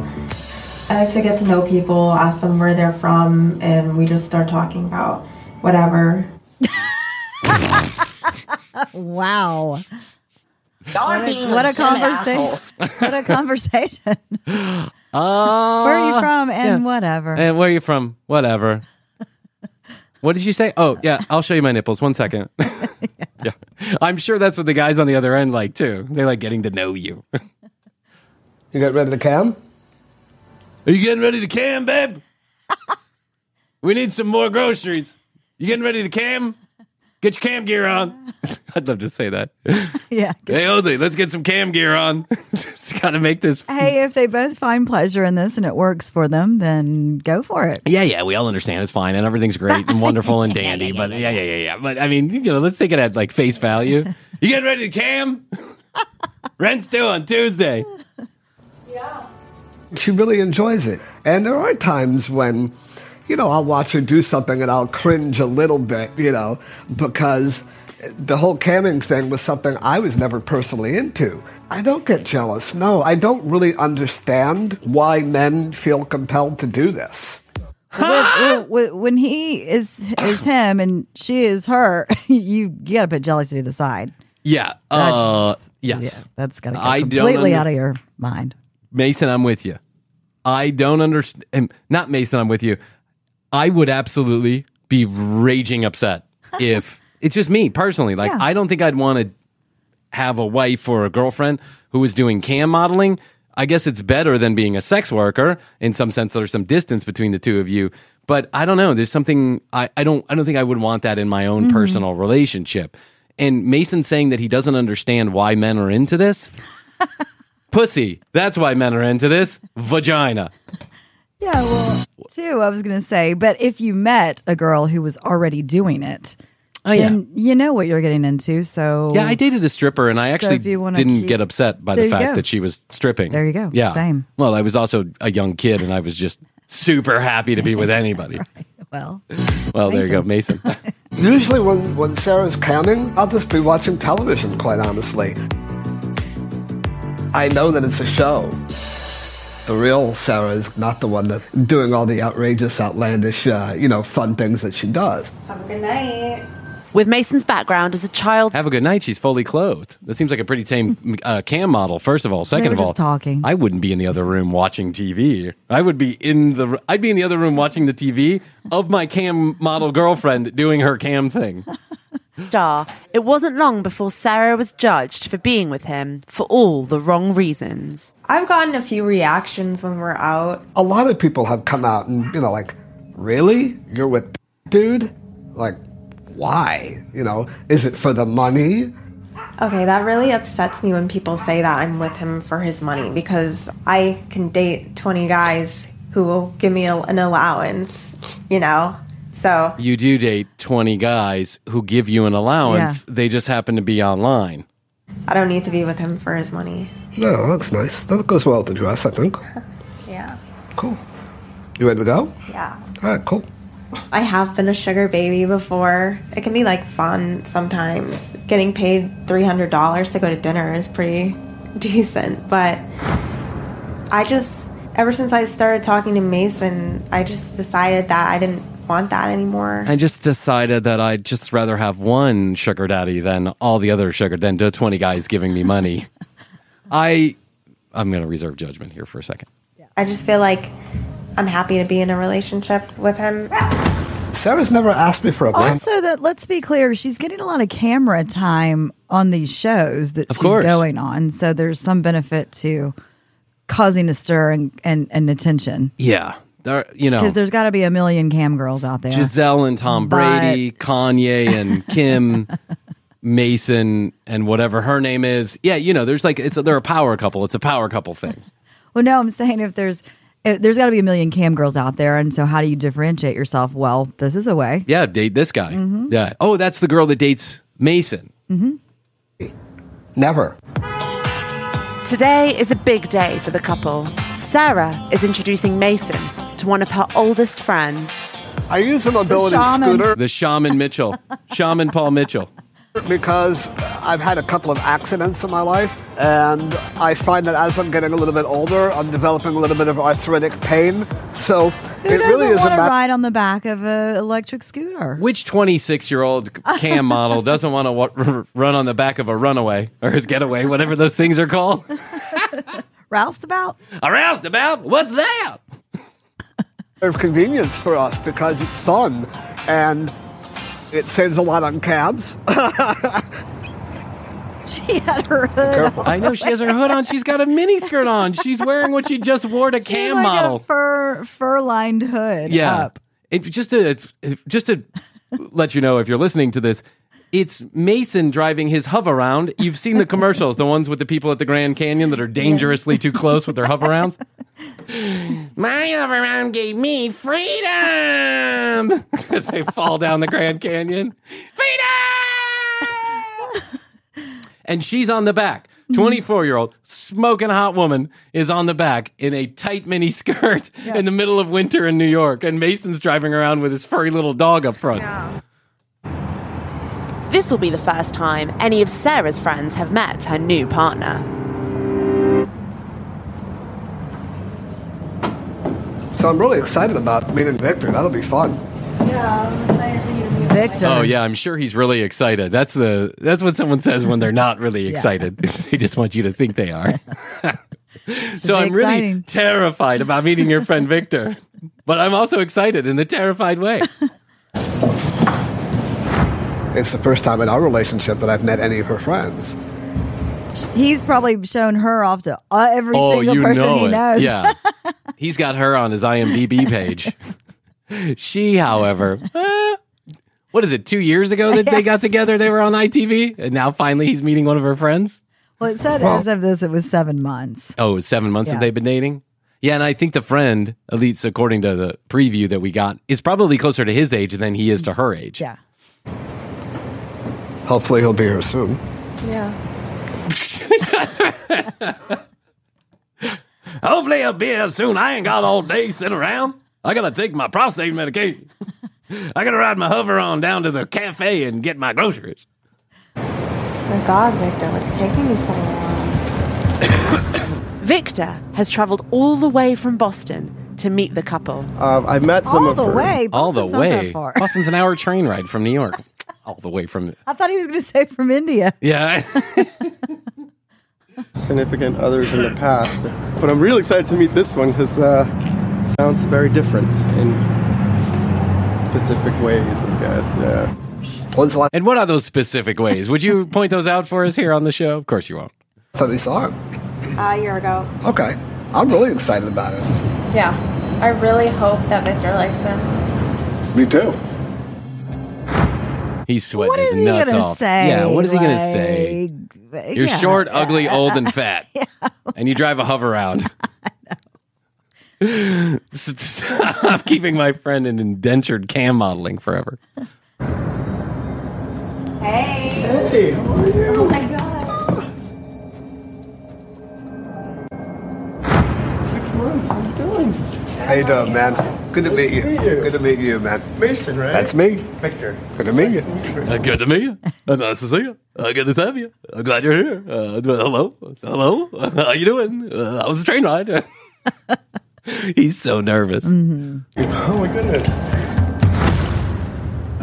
I like to get to know people, ask them where they're from, and we just start talking about whatever. Wow. Y'all are being what a conversation! what a conversation! Uh, Where are you from? And yeah. whatever. And where are you from? Whatever. What did you say? Oh, yeah, I'll show you my nipples. One second. yeah. I'm sure that's what the guys on the other end like too. They like getting to know you. You got ready to cam? Are you getting ready to cam, babe? we need some more groceries. You getting ready to cam? Get your cam gear on. I'd love to say that. yeah. Hey, Oldie, let's get some cam gear on. Just got to make this. Hey, if they both find pleasure in this and it works for them, then go for it. Yeah, yeah, we all understand it's fine and everything's great and wonderful and dandy. But yeah, yeah, yeah, yeah. But I mean, you know, let's take it at like face value. You getting ready to cam? Rent's due on Tuesday. Yeah. She really enjoys it. And there are times when, you know, I'll watch her do something and I'll cringe a little bit, you know, because the whole camming thing was something I was never personally into. I don't get jealous. No, I don't really understand why men feel compelled to do this. When- when, when he is is him and she is her, you, you got to put jealousy to the side. Yeah. Uh, yes. Yeah, that's got to go I completely under- out of your mind. Mason, I'm with you. I don't understand. Not Mason, I'm with you. I would absolutely be raging upset if it's just me personally. Like, Yeah. I don't think I'd want to have a wife or a girlfriend who is doing cam modeling. I guess it's better than being a sex worker. In some sense, there's some distance between the two of you. But I don't know. There's something I, I don't I don't think I would want that in my own Mm-hmm. personal relationship. And Mason saying that he doesn't understand why men are into this. Pussy. That's why men are into this. Vagina. Yeah, well, too, I was going to say, but if you met a girl who was already doing it, Oh, yeah. then you know what you're getting into. So Yeah, I dated a stripper, and I So actually if you wanna didn't keep- get upset by There the you fact go. that she was stripping. There you go. Yeah, Same. Well, I was also a young kid, and I was just super happy to be with anybody. Well, Well, there you go, Mason. Usually, when, when Sarah's camming, I'll just be watching television, quite honestly. I know that it's a show. The real Sarah is not the one that's doing all the outrageous, outlandish, uh, you know, fun things that she does. Have a good night. With Mason's background as a child, Have a good night. She's fully clothed. That seems like a pretty tame uh, cam model. First of all, second were of all, just talking. I wouldn't be in the other room watching TV. I would be in the. I'd be in the other room watching the TV of my cam model girlfriend doing her cam thing. star, it wasn't long before Sarah was judged for being with him for all the wrong reasons. I've gotten a few reactions when we're out. A lot of people have come out and, you know, like, really? You're with dude? Like, why? You know, is it for the money? Okay, that really upsets me when people say that I'm with him for his money because I can date 20 guys who will give me a, an allowance, you know? So, You do date twenty guys who give you an allowance. They just happen to be online. I don't need to be with him for his money. No, that's nice. That goes well with the dress, I think. Yeah. Cool. You ready to go? Yeah. All right, cool. I have been a sugar baby before. It can be like fun sometimes. Getting paid $300 to go to dinner is pretty decent, but I just ever since I started talking to Mason, I just decided that I didn't want that anymore. I just decided that I'd just rather have one sugar daddy than all the other sugar than the twenty guys giving me money. I I'm going to reserve judgment here for a second. I just feel like I'm happy to be in a relationship with him. Sarah's never asked me for a plan. also that let's be clear, she's getting a lot of camera time on these shows that Of she's course. going on. So there's some benefit to causing a stir and, and, and attention. Yeah, there you know Because there's got to be a million cam girls out there. Giselle and Tom But- Brady, Kanye and Kim Mason and whatever her name is. Yeah, you know, there's like it's a, they're a power couple. It's a power couple thing. Well, no, I'm saying if there's if there's got to be a million cam girls out there, and so how do you differentiate yourself? Well, this is a way. Yeah, date this guy. Mm-hmm. Yeah. Oh, that's the girl that dates Mason. Never. Today is a big day for the couple. Sarah is introducing Mason to one of her oldest friends. I use the mobility shaman. scooter The Shaman Mitchell. Shaman Paul Mitchell. because I've had a couple of accidents in my life, and I find that as I'm getting a little bit older, I'm developing a little bit of arthritic pain. So Who It doesn't really isn't want to that- ride on the back of an electric scooter? Which 26 year old cam model doesn't want to wa- run on the back of a runaway or his getaway, whatever those things are called? Roustabout? A roustabout? What's that? Of convenience for us because it's fun and it saves a lot on cabs. She had her hood on. I know she has her hood on. She's got a mini skirt on. She's wearing what she just wore to She cam like model. a fur fur lined hood yeah. up. It, just to just to let you know if you're listening to this, it's Mason driving his Hoveround. You've seen the commercials, the ones with the people at the Grand Canyon that are dangerously too close with their Hoverounds. My Hoveround gave me freedom as they fall down the Grand Canyon. Freedom! and she's on the back. 24 year old smoking hot woman is on the back in a tight mini skirt in the middle of winter in New York. And Mason's driving around with his furry little dog up front. This will be the first time any of Sarah's friends have met her new partner. so I'm really excited about meeting Victor. That'll be fun. Yeah, I'm excited for you to meet Victor. Oh yeah, I'm sure he's really excited. That's the that's what someone says when they're not really excited. they just want you to think they are. so I'm really terrified about meeting your friend Victor, but I'm also excited in a terrified way. It's the first time in our relationship that I've met any of her friends. He's probably shown her off to uh, every oh, single you person know he it. knows. Yeah, he's got her on his IMDb page. she, however. what is it? Two years ago that they got together, they were on ITV, and now finally he's meeting one of her friends. Well, it said as of this, it was seven months. Oh, it was seven months Yeah. that they've been dating. Yeah, and I think the friend, Elites, according to the preview that we got, is probably closer to his age than he is to her age. Yeah. Hopefully, he'll be here soon. Yeah. Hopefully he'll be here soon. I ain't got all day sitting around. I gotta take my prostate medication. I gotta ride my hover on down to the cafe and get my groceries. My God, Victor, what's taking you so long? Victor has traveled all the way from Boston to meet the couple. Um, I met some All of the her. way. all the Boston's not that way. Boston's an hour train ride from New York. All the way from I thought he was going to say from India. yeah. significant others in the past. But I'm really excited to meet this one because uh, sounds very different in specific ways, I guess. Yeah. When's the last and what are those specific ways? Would you point those out for us here on the show? Of course you won't. time we saw him? Uh, a year ago. Okay. I'm really excited about it. Yeah. I really hope that Victor likes him. Me too. He's sweating What his is he nuts going to off. say? Yeah, what is he going to say? You're yeah. short, ugly, old, and fat. And you drive a Hoveround. I'm keeping my friend in indentured cam modeling forever. Hey. Hey, how are you? Oh my God. Six months. How you doing? How you doing, man? Good to meet you. you. Good to meet you, man. Mason, right? That's me. Victor. Good to meet you. Uh, good to meet you. Uh, nice to see you. Uh, good to have you. I'm glad you're here. Uh, hello. Hello. how you doing? Uh, how was the train ride? He's so nervous. Oh my goodness.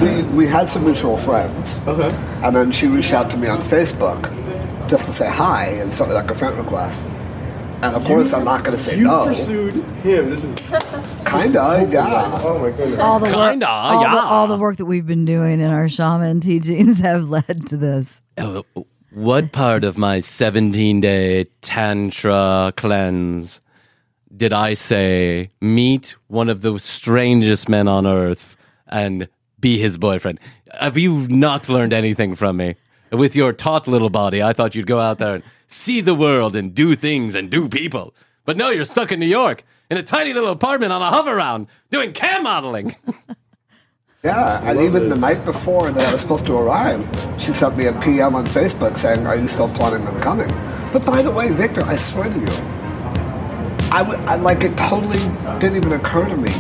We we had some mutual friends, Okay. and then she reached out to me on Facebook just to say hi and something like a friend request. And of course, I'm not going to say You no. pursued him. This is Kinda, yeah. Oh my goodness. All the work, Kinda, all, yeah. the, all the work that we've been doing in our shaman teachings have led to this. Uh, what part of my 17 day tantra cleanse did I say meet one of the strangest men on earth and be his boyfriend? Have you not learned anything from me? With your taut little body, I thought you'd go out there and see the world and do things and do people. But no, you're stuck in New York in a tiny little apartment on a Hoveround doing cam modeling. Yeah, and even the night before that I was supposed to arrive, she sent me a PM on Facebook saying, "Are you still planning on coming?" But by the way, Victor, I swear to you, I, w- I like it totally didn't even occur to me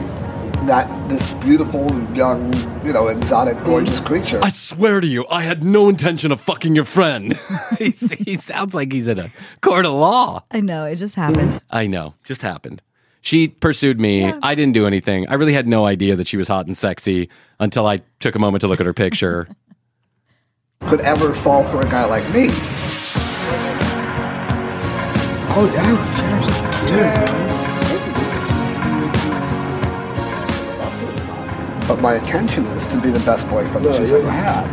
that this beautiful, young, you know, exotic, gorgeous mm. creature. I swear to you, I had no intention of fucking your friend. He sounds like he's in a court of law. I know, it just happened. I know, just happened. She pursued me. I didn't do anything. I really had no idea that she was hot and sexy until I took a moment to look at her picture. Could ever fall for a guy like me. Oh, yeah. Cheers. Cheers. But my intention is to be the best boyfriend that she's ever had.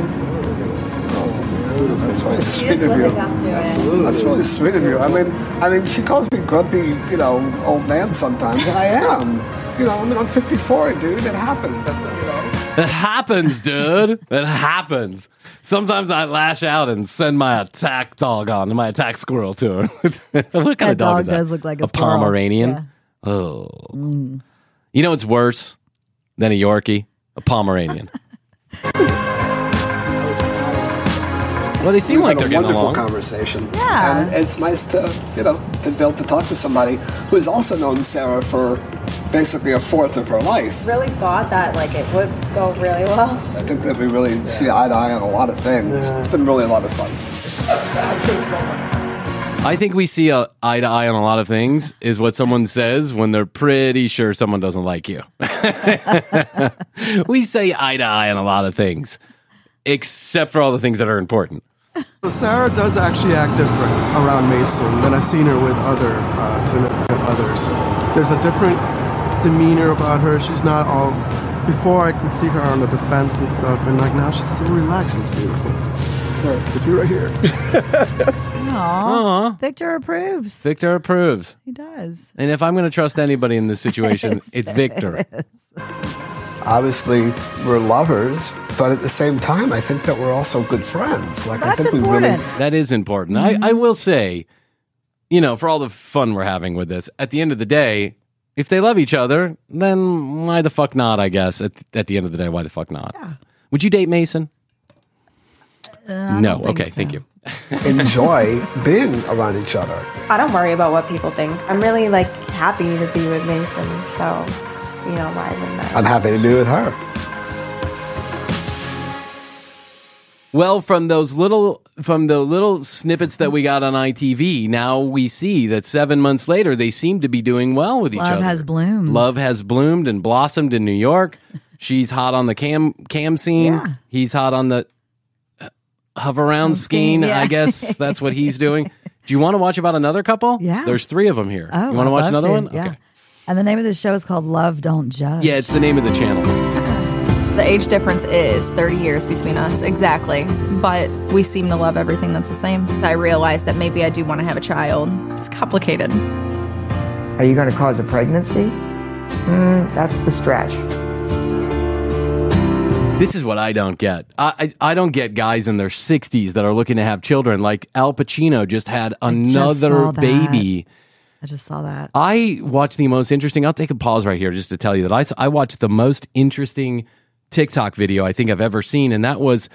Oh, that's really sweet of you. That's really sweet of you. I mean, I mean, she calls me grumpy, you know, old man sometimes, and I am. You know, I mean, I'm 54, dude. It happens. You know. It happens, dude. It happens. Sometimes I lash out and send my attack dog on, my attack squirrel to her. what kind That of dog, dog is that? does look like a a. Pomeranian. Yeah. Oh, mm. you know what's worse than a Yorkie? A Pomeranian. well, they seem We've like had they're a getting wonderful along. conversation. Yeah. And it's nice to, you know, to be able to talk to somebody who's also known Sarah for basically a fourth of her life. Really thought that like it would go really well. I think that we really see eye to eye on a lot of things. It's been really a lot of fun. I think we see a eye to eye on a lot of things. Is what someone says when they're pretty sure someone doesn't like you. we say eye to eye on a lot of things, except for all the things that are important. So Sarah does actually act different around Mason than I've seen her with other uh, significant others. There's a different demeanor about her. She's not all. Before I could see her on the defense and stuff, and like now she's so relaxed. And it's beautiful. It's me right here. Aw. Victor approves. Victor approves. He does. And if I'm going to trust anybody in this situation, it's Victor. Obviously, we're lovers, but at the same time, I think that we're also good friends. Like I That's think we important. really That is important. I, I will say, you know, for all the fun we're having with this, at the end of the day, if they love each other, then why the fuck not? I guess at, at the end of the day, why the fuck not? Would you date Mason? No. Okay. so. Thank you. enjoy being around each other. I don't worry about what people think. I'm really like happy to be with Mason, so you know why wouldn't I? I'm happy to be with her. Well, from those little from the little snippets that we got on ITV, now we see that seven months later they seem to be doing well with each Love other. Love has bloomed. Love has bloomed and blossomed in New York. She's hot on the cam cam scene. Yeah. He's hot on the uh, hover around skiing, skiing. yeah. I guess that's what he's doing. Do you want to watch about another couple? Yeah. There's three of them here. Oh, you want to watch another to. one? Yeah. Okay. And the name of the show is called Love Don't Judge. Yeah, it's the name of the channel. The age difference is 30 years between us, exactly. But we seem to love everything that's the same. I realized that maybe I do want to have a child. It's complicated. Are you going to cause a pregnancy? Mm, that's the stretch. This is what I don't get. I, I I don't get guys in their 60s that are looking to have children. Like Al Pacino just had another that. baby. I just saw that. I watched the most interesting. I'll take a pause right here just to tell you that I, I watched the most interesting TikTok video I think I've ever seen, and that was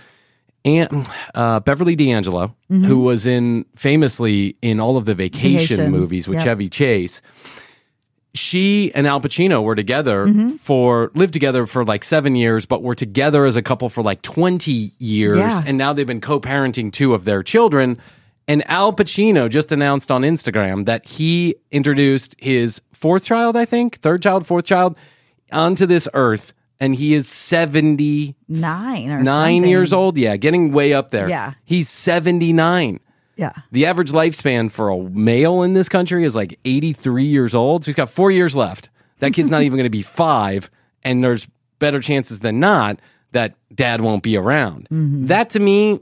Aunt uh, Beverly D'Angelo, who was in famously in all of the vacation, Vacation, movies with yep. Chevy Chase. She and Al Pacino were together Mm-hmm. for lived together for like seven years, but were together as a couple for like twenty years, Yeah. and now they've been co-parenting two of their children. And Al Pacino just announced on Instagram that he introduced his fourth child, I think, third child, fourth child, onto this earth, and he is seventy Nine or nine something. years old. Yeah, getting way up there. Yeah. he's seventy nine. Yeah. The average lifespan for a male in this country is like 83 years old. So he's got four years left. That kid's not even going to be five. And there's better chances than not that dad won't be around. Mm-hmm. That to me,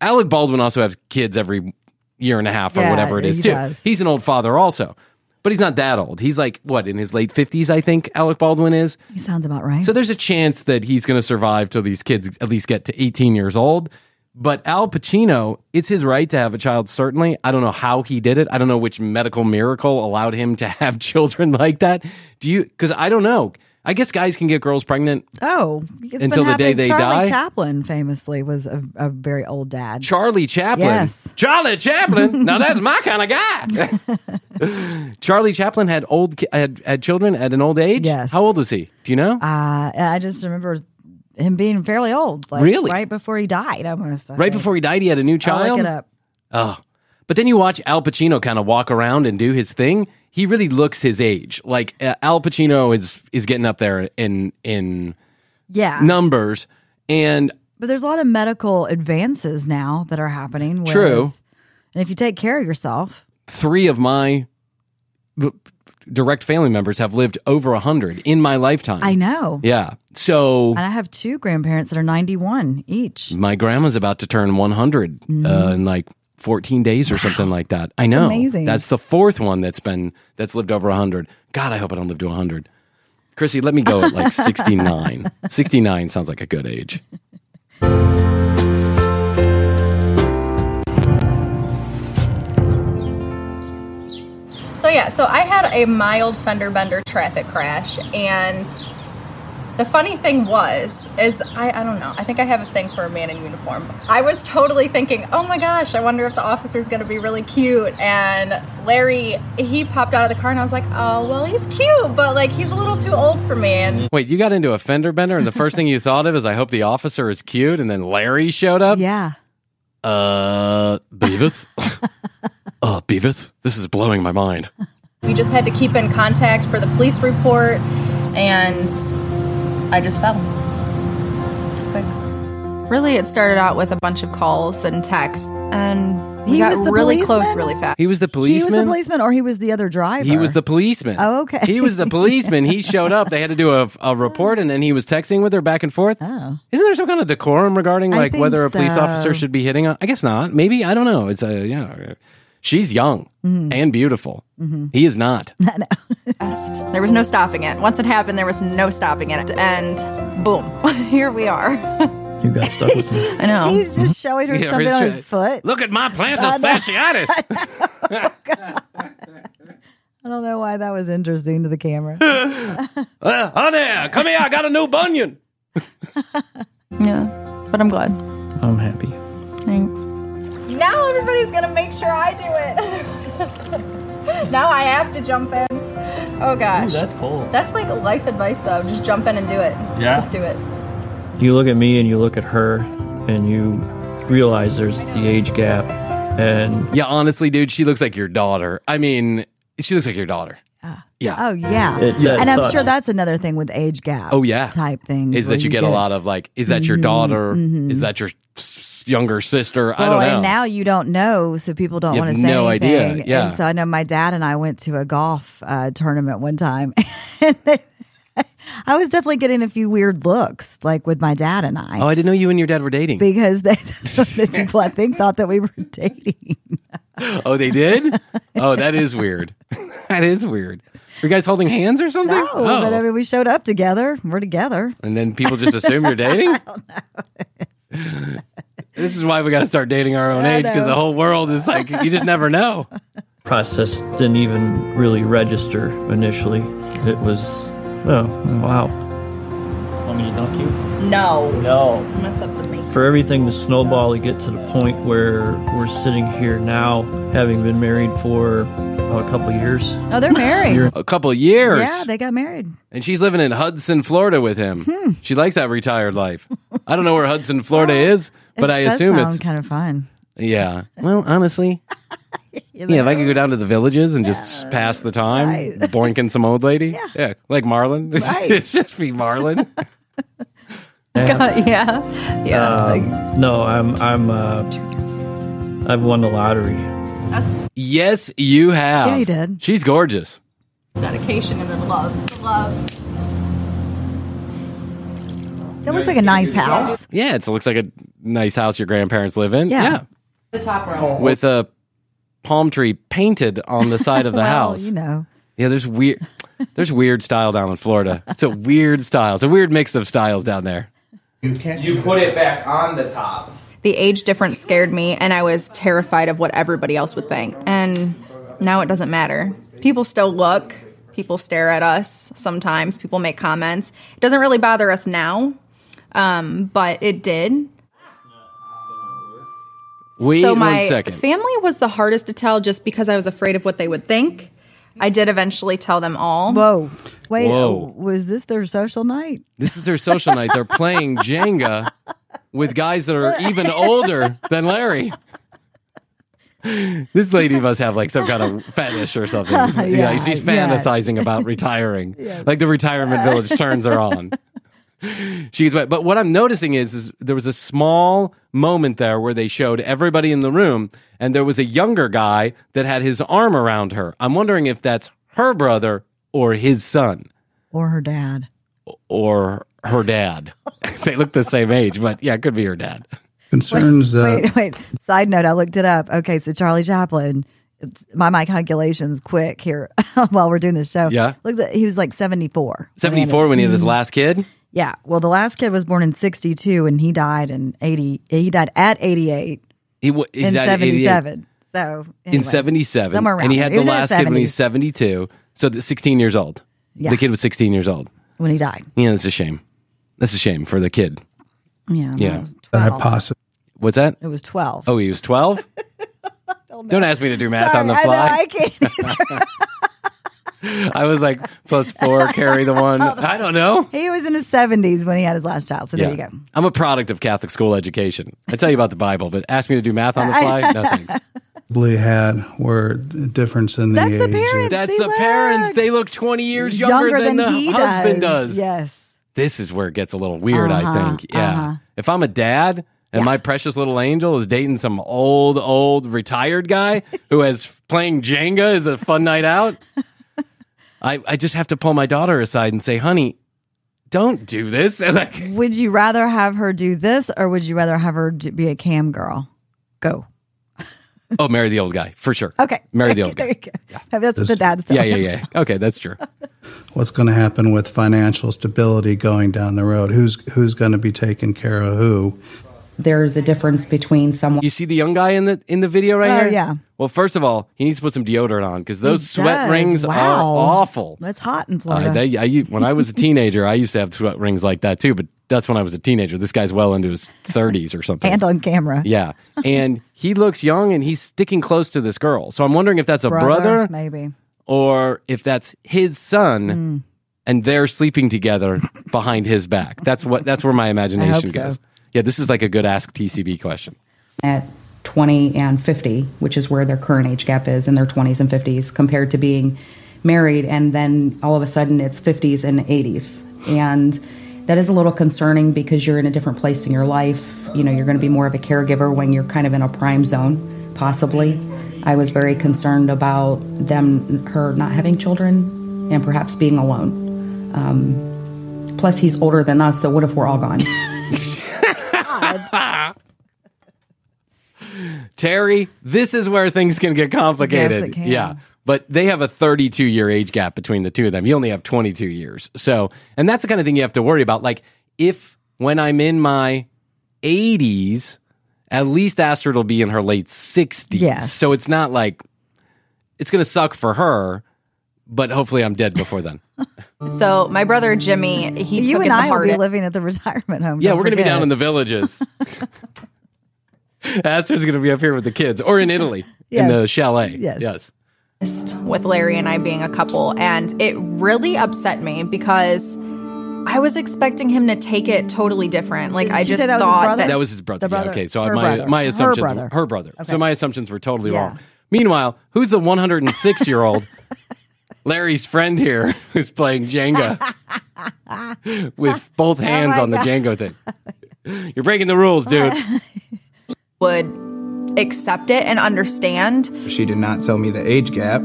Alec Baldwin also has kids every year and a half or Yeah, whatever it is, he too. does. He's an old father also. But he's not that old. He's like, what, in his late 50s, I think Alec Baldwin is. He sounds about right. So there's a chance that he's going to survive till these kids at least get to 18 years old. But Al Pacino, it's his right to have a child, certainly. I don't know how he did it. I don't know which medical miracle allowed him to have children like that. Do you? Because I don't know. I guess guys can get girls pregnant. oh, Until the day they Charlie die? Charlie Chaplin famously was a, a very old dad. Charlie Chaplin. Yes. Charlie Chaplin. now that's my kind of guy. Charlie Chaplin had old had, had children at an old age. Yes. How old was he? Do you know? Uh, I just remember him being fairly old. Like Really? Right before he died, almost. I right think. before he died, he had a new I'll child. look it up. Oh. But then you watch Al Pacino kind of walk around and do his thing. he really looks his age. Like uh, Al Pacino is is getting up there in in Yeah. numbers, and But there's a lot of medical advances now that are happening. with- True. And if you take care of yourself, three of my direct family members have lived over a hundred in my lifetime. I know. Yeah. So And I have two grandparents that are 91 each. my grandma's about to turn 100 uh, in like 14 days or something like that. I know. amazing. That's the fourth one that's been that's lived over 100. God, I hope I don't live to 100. Krissy, let me go at like 69. 69 sounds like a good age. So I had a mild fender bender traffic crash, and the funny thing was, is I, I don't know, I think I have a thing for a man in uniform. I was totally thinking, oh my gosh, I wonder if the officer's gonna be really cute. And Larry, he popped out of the car, and I was like, oh well, he's cute, but like he's a little too old for me. And Wait, you got into a fender bender and the first thing you thought of is I hope the officer is cute and then Larry showed up? Yeah. Uh, Beavis? uh, Beavis? This is blowing my mind. We just had to keep in contact for the police report, and I just fell. Quick. Really, it started out with a bunch of calls and texts, and we He got was the really close really fast. He was the policeman. He was the policeman or he was the other driver? He was the policeman. Oh, okay. He was the policeman. He showed up. They had to do a, a report, and then he was texting with her back and forth. Oh. Isn't there some kind of decorum regarding like whether a police so. officer should be hitting on? I guess not. Maybe I don't know. It's a yeah. She's young Mm-hmm. and beautiful. He is not. There was no stopping it. Once it happened, there was no stopping it. And boom, here we are. You got stuck with me. I know. He's just showing her Yeah, something on his foot. Look at my plantar I know. fasciitis. I don't know why that was interesting to the camera. uh, honey, come here. I got a new bunion. Yeah, but I'm glad. I'm happy. Thanks. Now everybody's gonna make sure I do it. now I have to jump in. Oh gosh. Ooh, that's cool. That's like life advice though. Just jump in and do it. Yeah. Just do it. You look at me and you look at her, and you realize there's the age gap, and Yeah, honestly, dude, she looks like your daughter. I mean, she looks like your daughter. Yeah. Oh yeah, It- that and I'm thought- sure that's another thing with age gap. Oh yeah. type things Is that you, get, a lot of like, is that your Mhm, daughter? mhm. Is that your s- younger sister? I Well, don't know. and now you don't know, so people don't want to say no anything. idea, yeah. And so I know my dad and I went to a golf uh, tournament one time. I was definitely getting a few weird looks, like with my dad and I, oh, I didn't know you and your dad were dating. because they, the people I think thought that we were dating. oh, they did? oh, that is weird. that is weird. Were you guys holding hands or something? No, oh. but I mean, we showed up together. We're together. and then people just assume you're dating? This is why we got to start dating our own I age because know. the whole world is like, you just never know. process didn't even really register initially. It was, oh, wow. Want me to dunk you? No. No. Mess up the make. For everything to snowball to get to the point where we're sitting here now, having been married for about a couple of years. Oh, they're married. A couple of years. yeah, they got married. and she's living in Hudson, Florida with him. Hmm. She likes that retired life. I don't know where Hudson, Florida is, but I does assume sound it's kind of fun. yeah. Well, honestly, You yeah. If I could go down to the villages and just pass the time, Right. boinking some old lady, yeah, like Marlon. It's, Right. it's just be Marlon. God, yeah. Yeah. Um, no, I'm, I'm, uh, I've won the lottery. That's yes, you have. Yeah, you did. She's gorgeous. dedication and the love. The love. That looks like a nice house. Yeah, it looks like a nice house your grandparents live in. Yeah. The top row. with a palm tree painted on the side of the well, house. you know. Yeah, there's weird. There's weird style down in Florida. It's a weird style. It's a weird mix of styles down there. Can You put it back on the top. The age difference scared me, and I was terrified of what everybody else would think. And now it doesn't matter. People still look, people stare at us sometimes, people make comments. It doesn't really bother us now, um, but it did. Wait so my second. family was the hardest to tell just because I was afraid of what they would think. I did eventually tell them all. Whoa. Wait, Whoa. was this their social night? this is their social night. They're playing Jenga with guys that are even older than Larry. This lady must have like some kind of fetish or something. yeah, Yeah, she's yeah. fantasizing about retiring. Yeah. Like the retirement village turns her on. She's wet. But what I'm noticing is, is there was a small moment there where they showed everybody in the room, and there was a younger guy that had his arm around her. I'm wondering if that's her brother or his son Or her dad. or her dad. they look the same age, but yeah, it could be her dad. Concerns. uh, Wait, wait. Side note, I looked it up. Okay, so Charlie Chaplin, it's, my my calculations quick here while we're doing this show. Yeah. Look, he was like 74. 74 when he had his Mhm. last kid. Yeah. Well, the last kid was born in 62 and he died in 80. He died at 88 He, w- he in died 77. So, in 77 somewhere around and he had He the was last kid when 70s he's 72 so the 16 years old Yeah. the kid was 16 years old when he died. yeah that's a shame that's a shame for the kid Yeah. yeah It was 12. what's that It was 12. oh he was 12 don't, ask me to do math on the Sorry, I know, fly I can't. I, was like plus four carry the one i don't know he was in his 70s when he had his last child. So there you go. i'm a product of catholic school education i tell you about the bible but ask me to do math on the fly no thanks probably had were the difference in the That's age. the parents. that's See, the look. parents they look 20 years younger, Younger than, than the he husband does. does. Yes. this is where it gets a little weird, I Uh-huh, think. Yeah. uh-huh. If I'm a dad and my precious little angel is dating some old, old retired guy who has playing Jenga is a fun night out, I, I just have to pull my daughter aside and say, honey, don't do this. And like, Would you rather have her do this or would you rather have her be a cam girl? Go. oh, marry the old guy for sure. Okay. Marry the old guy. you go. Maybe that's what the dad's Yeah, yeah, yeah. Okay, that's true. What's going to happen with financial stability going down the road? Who's who's going to be taking care of who? There's a difference between someone. You see the young guy in the in the video right Oh, here? yeah. Well, first of all, he needs to put some deodorant on because those sweat rings are awful. It's hot in Florida. Uh, they, I, when I was a teenager, I used to have sweat rings like that too, but that's when I was a teenager. This guy's well into his 30s or something. and on camera. yeah. And he looks young and he's sticking close to this girl. So I'm wondering if that's a brother, Maybe. or if that's his son Hmm. and they're sleeping together behind his back. That's what that's where my imagination so. Yeah, this is like a good ask TCB question. at 20 and 50, which is where their current age gap is in their 20s and 50s, compared to being married and then all of a sudden it's 50s and 80s. And that is a little concerning because you're in a different place in your life. You know, you're going to be more of a caregiver when you're kind of in a prime zone, possibly. I was very concerned about them, her not having children and perhaps being alone. Um, plus, he's older than us, so what if we're all gone? Terry, this is where things can get complicated. Yes, it can. Yeah. But they have a 32 year age gap between the two of them. You only have 22 years. So, and that's the kind of thing you have to worry about. Like, if when I'm in my 80s, at least Astrid will be in her late 60s. Yes. So it's not like it's going to suck for her, but hopefully I'm dead before then. So my brother Jimmy, he you took and it I will be hardest. living at the retirement home. yeah, we're going to be down in the villages. Astrid's going to be up here with the kids or in Italy in the chalet. Yes. Yes. with Larry and I being a couple, and it really upset me because I was expecting him to take it totally different. Like Did I just that thought brother? that That was his brother. Brother. Yeah, okay, so Her my brother. my Her assumptions brother. her brother. Okay. So my assumptions were totally Yeah. wrong. Meanwhile, who's the 106 year old Larry's friend here who's playing Jenga with both Oh hands on the Jenga thing? You're breaking the rules, dude. would accept it and understand. She did not tell me the age gap.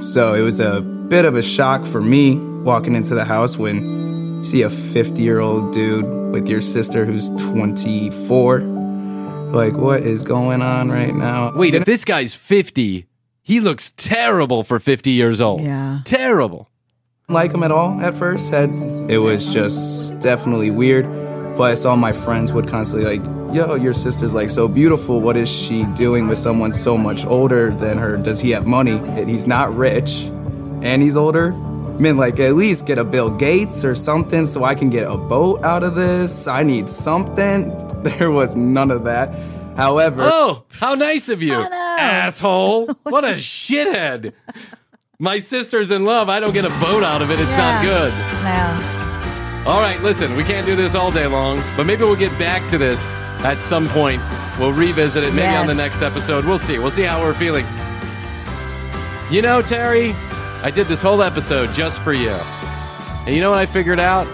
So it was a bit of a shock for me walking into the house when you see a 50 year old dude with your sister who's 24. Like, what is going on right now? Wait, if this guy's 50, he looks terrible for 50 years old. Yeah. Terrible. like him at all at first. Had it was just definitely weird. But I saw my friends would constantly like, "Yo, your sister's like so beautiful. What is she doing with someone so much older than her? Does he have money? And he's not rich, and he's older. I mean, like at least get a Bill Gates or something so I can get a boat out of this. I need something. There was none of that. However, Oh, how nice of you, asshole. What a shithead. My sister's in love. I don't get a boat out of it. It's not good. No. All right, listen, we can't do this all day long, but maybe we'll get back to this at some point We'll revisit it maybe on the next episode. We'll see. We'll see how we're feeling. You know, Terry, I did this whole episode just for you. And you know what I figured out?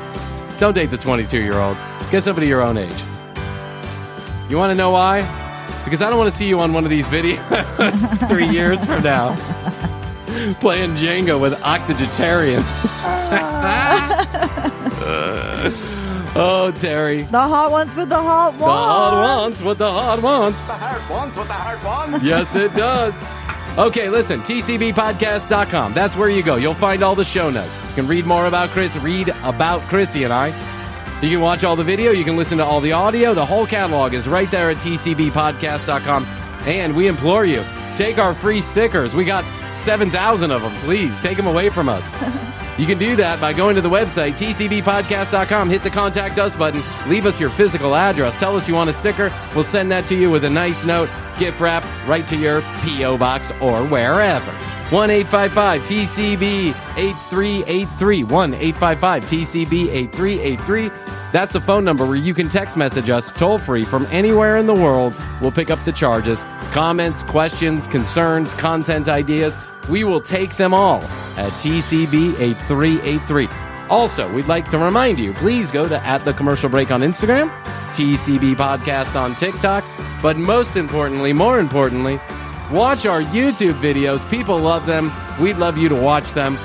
Don't date the 22 year old. Get somebody your own age. You want to know why? Because I don't want to see you on one of these videos three years from now playing Jenga with octogenarians. oh, Terry. The hot ones with the hot ones. The hot ones with the hot ones. The hard ones with the hard ones. Yes, it does. Okay, listen, tcbpodcast.com. That's where you go. You'll find all the show notes. You can read more about Chris, read about Krissy and I. You can watch all the video, you can listen to all the audio. The whole catalog is right there at tcbpodcast.com. And we implore you, take our free stickers. We got 7,000 of them. Please take them away from us. You can do that by going to the website, tcbpodcast.com, hit the contact us button, leave us your physical address, tell us you want a sticker. We'll send that to you with a nice note, gift wrap, right to your P.O. box or wherever. 1 855 TCB 8383. 1 855 TCB 8383. That's the phone number where you can text message us toll free from anywhere in the world. We'll pick up the charges. Comments, questions, concerns, content ideas. We will take them all at TCB 8383. Also, we'd like to remind you please go to at the commercial break on Instagram, TCB podcast on TikTok, but most importantly, more importantly, watch our YouTube videos. People love them. We'd love you to watch them.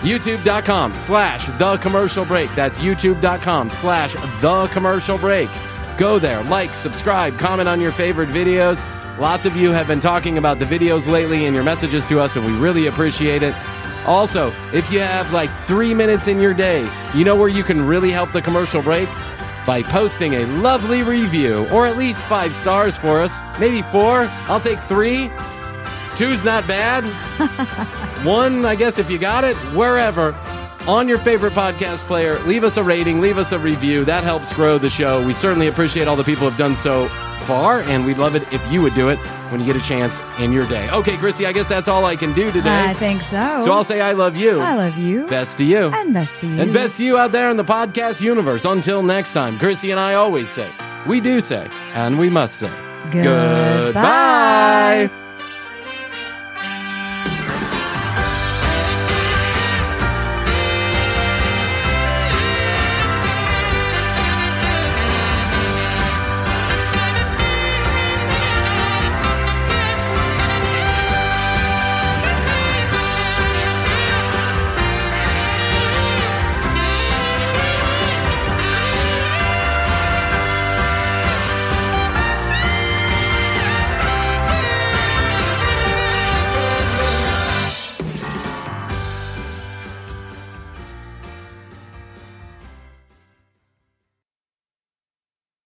YouTube.com slash the commercial break. That's youtube.com slash the commercial break. Go there, like, subscribe, comment on your favorite videos. Lots of you have been talking about the videos lately in your messages to us, and we really appreciate it. Also, if you have like three minutes in your day, you know where you can really help the commercial break? By posting a lovely review, or at least five stars for us. Maybe four. I'll take three. Two's not bad. One, I guess, if you got it, wherever. On your favorite podcast player, leave us a rating, leave us a review. That helps grow the show. We certainly appreciate all the people who have done so far, and we'd love it if you would do it when you get a chance in your day. Okay, Krissy, I guess that's all I can do today. I think so. So I'll say I love you. I love you. Best to you. And best to you. And best to you out there in the podcast universe. Until next time, Krissy and I always say, we do say, and we must say, Goodbye. Goodbye.